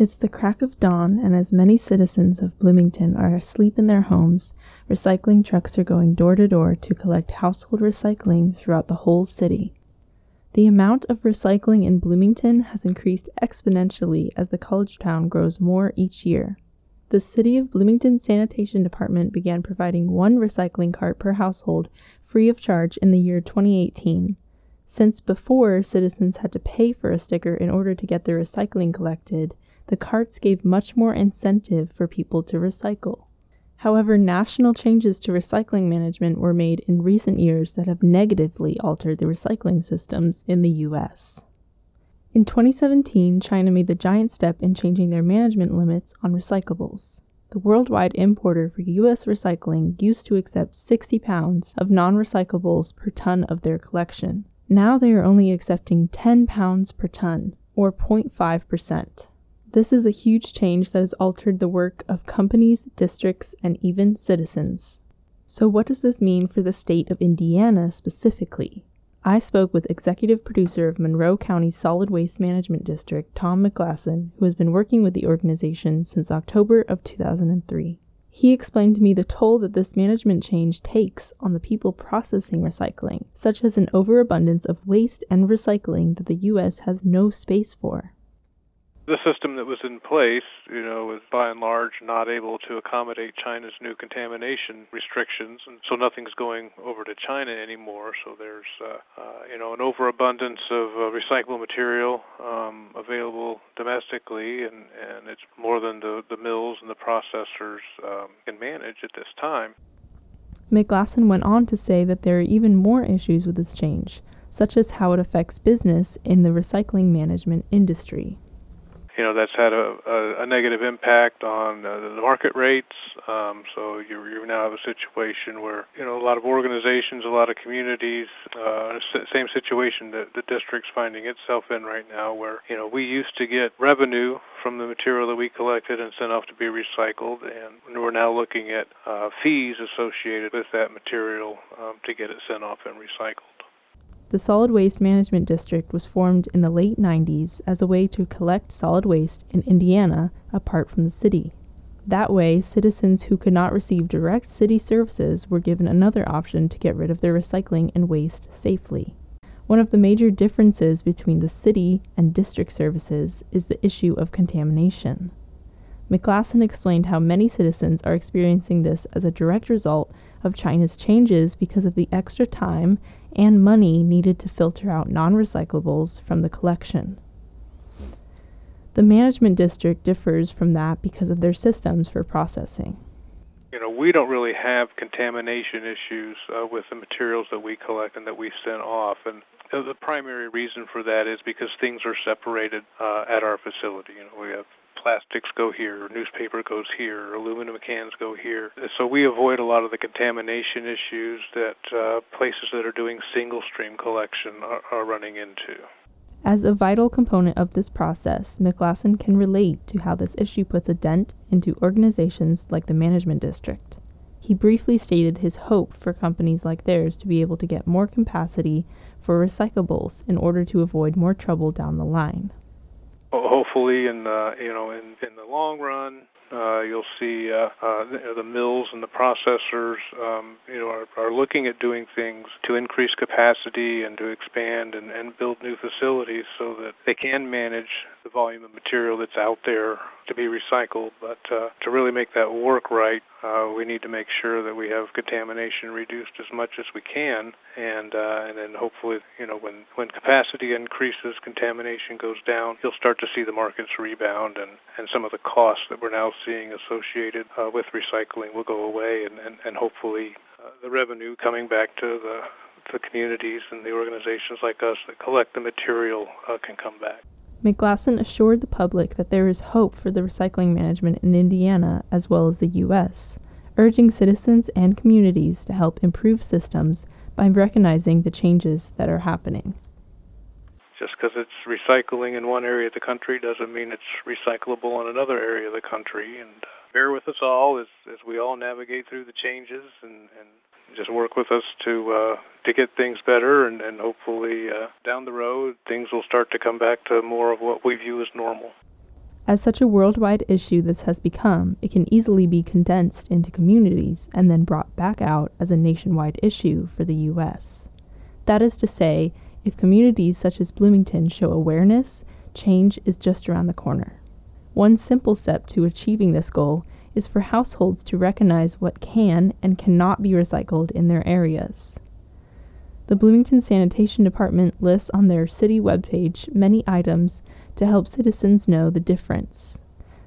It's the crack of dawn, and as many citizens of Bloomington are asleep in their homes, recycling trucks are going door to door to collect household recycling throughout the whole city. The amount of recycling in Bloomington has increased exponentially as the college town grows more each year. The City of Bloomington Sanitation Department began providing one recycling cart per household free of charge in the year 2018. Since before citizens had to pay for a sticker in order to get their recycling collected, the carts gave much more incentive for people to recycle. However, national changes to recycling management were made in recent years that have negatively altered the recycling systems in the US. In 2017, China made the giant step in changing their management limits on recyclables. The worldwide importer for U.S. recycling used to accept 60 pounds of non recyclables per ton of their collection. Now they are only accepting 10 pounds per ton, or 0.5%. This is a huge change that has altered the work of companies, districts, and even citizens. So, what does this mean for the state of Indiana specifically? I spoke with executive producer of Monroe County Solid Waste Management District, Tom McGlasson, who has been working with the organization since October of 2003. He explained to me the toll that this management change takes on the people processing recycling, such as an overabundance of waste and recycling that the U.S. has no space for the system that was in place, you know, was by and large not able to accommodate China's new contamination restrictions, and so nothing's going over to China anymore. So there's, uh, uh, you know, an overabundance of uh, recyclable material um, available domestically, and, and it's more than the, the mills and the processors um, can manage at this time. McGlasson went on to say that there are even more issues with this change, such as how it affects business in the recycling management industry you know that's had a, a, a negative impact on uh, the market rates. Um, so you, you now have a situation where you know a lot of organizations, a lot of communities, uh, same situation that the district's finding itself in right now, where you know we used to get revenue from the material that we collected and sent off to be recycled, and we're now looking at uh, fees associated with that material um, to get it sent off and recycled. The Solid Waste Management District was formed in the late 90s as a way to collect solid waste in Indiana apart from the city. That way, citizens who could not receive direct city services were given another option to get rid of their recycling and waste safely. One of the major differences between the city and district services is the issue of contamination. McGlasson explained how many citizens are experiencing this as a direct result of China's changes because of the extra time and money needed to filter out non recyclables from the collection. The management district differs from that because of their systems for processing. You know, we don't really have contamination issues uh, with the materials that we collect and that we send off. And the primary reason for that is because things are separated uh, at our facility. You know, we have plastics go here, newspaper goes here, aluminum cans go here. So we avoid a lot of the contamination issues that uh, places that are doing single stream collection are, are running into. As a vital component of this process, McGlasson can relate to how this issue puts a dent into organizations like the Management District. He briefly stated his hope for companies like theirs to be able to get more capacity for recyclables in order to avoid more trouble down the line hopefully in the you know in in the long run uh, you'll see uh, uh, the, the mills and the processors, um, you know, are, are looking at doing things to increase capacity and to expand and, and build new facilities so that they can manage the volume of material that's out there to be recycled. But uh, to really make that work right, uh, we need to make sure that we have contamination reduced as much as we can, and uh, and then hopefully, you know, when when capacity increases, contamination goes down. You'll start to see the markets rebound, and and some of the costs that we're now seeing associated uh, with recycling will go away, and and, and hopefully uh, the revenue coming back to the the communities and the organizations like us that collect the material uh, can come back. McGlasson assured the public that there is hope for the recycling management in Indiana as well as the U.S., urging citizens and communities to help improve systems by recognizing the changes that are happening. Just because it's recycling in one area of the country doesn't mean it's recyclable in another area of the country. And uh, bear with us all as, as we all navigate through the changes and, and just work with us to uh, to get things better, and, and hopefully uh, down the road things will start to come back to more of what we view as normal. As such a worldwide issue this has become, it can easily be condensed into communities and then brought back out as a nationwide issue for the U.S. That is to say, if communities such as Bloomington show awareness, change is just around the corner. One simple step to achieving this goal is for households to recognize what can and cannot be recycled in their areas. The Bloomington Sanitation Department lists on their city webpage many items to help citizens know the difference.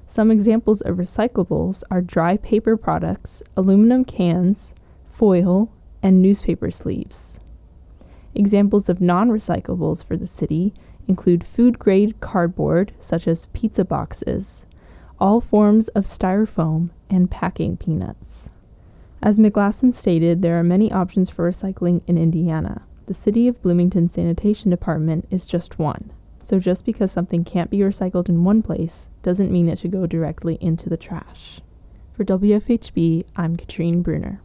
Some examples of recyclables are dry paper products, aluminum cans, foil, and newspaper sleeves. Examples of non recyclables for the city include food grade cardboard, such as pizza boxes, all forms of styrofoam, and packing peanuts. As McGlasson stated, there are many options for recycling in Indiana. The City of Bloomington Sanitation Department is just one. So just because something can't be recycled in one place doesn't mean it should go directly into the trash. For WFHB, I'm Katrine Bruner.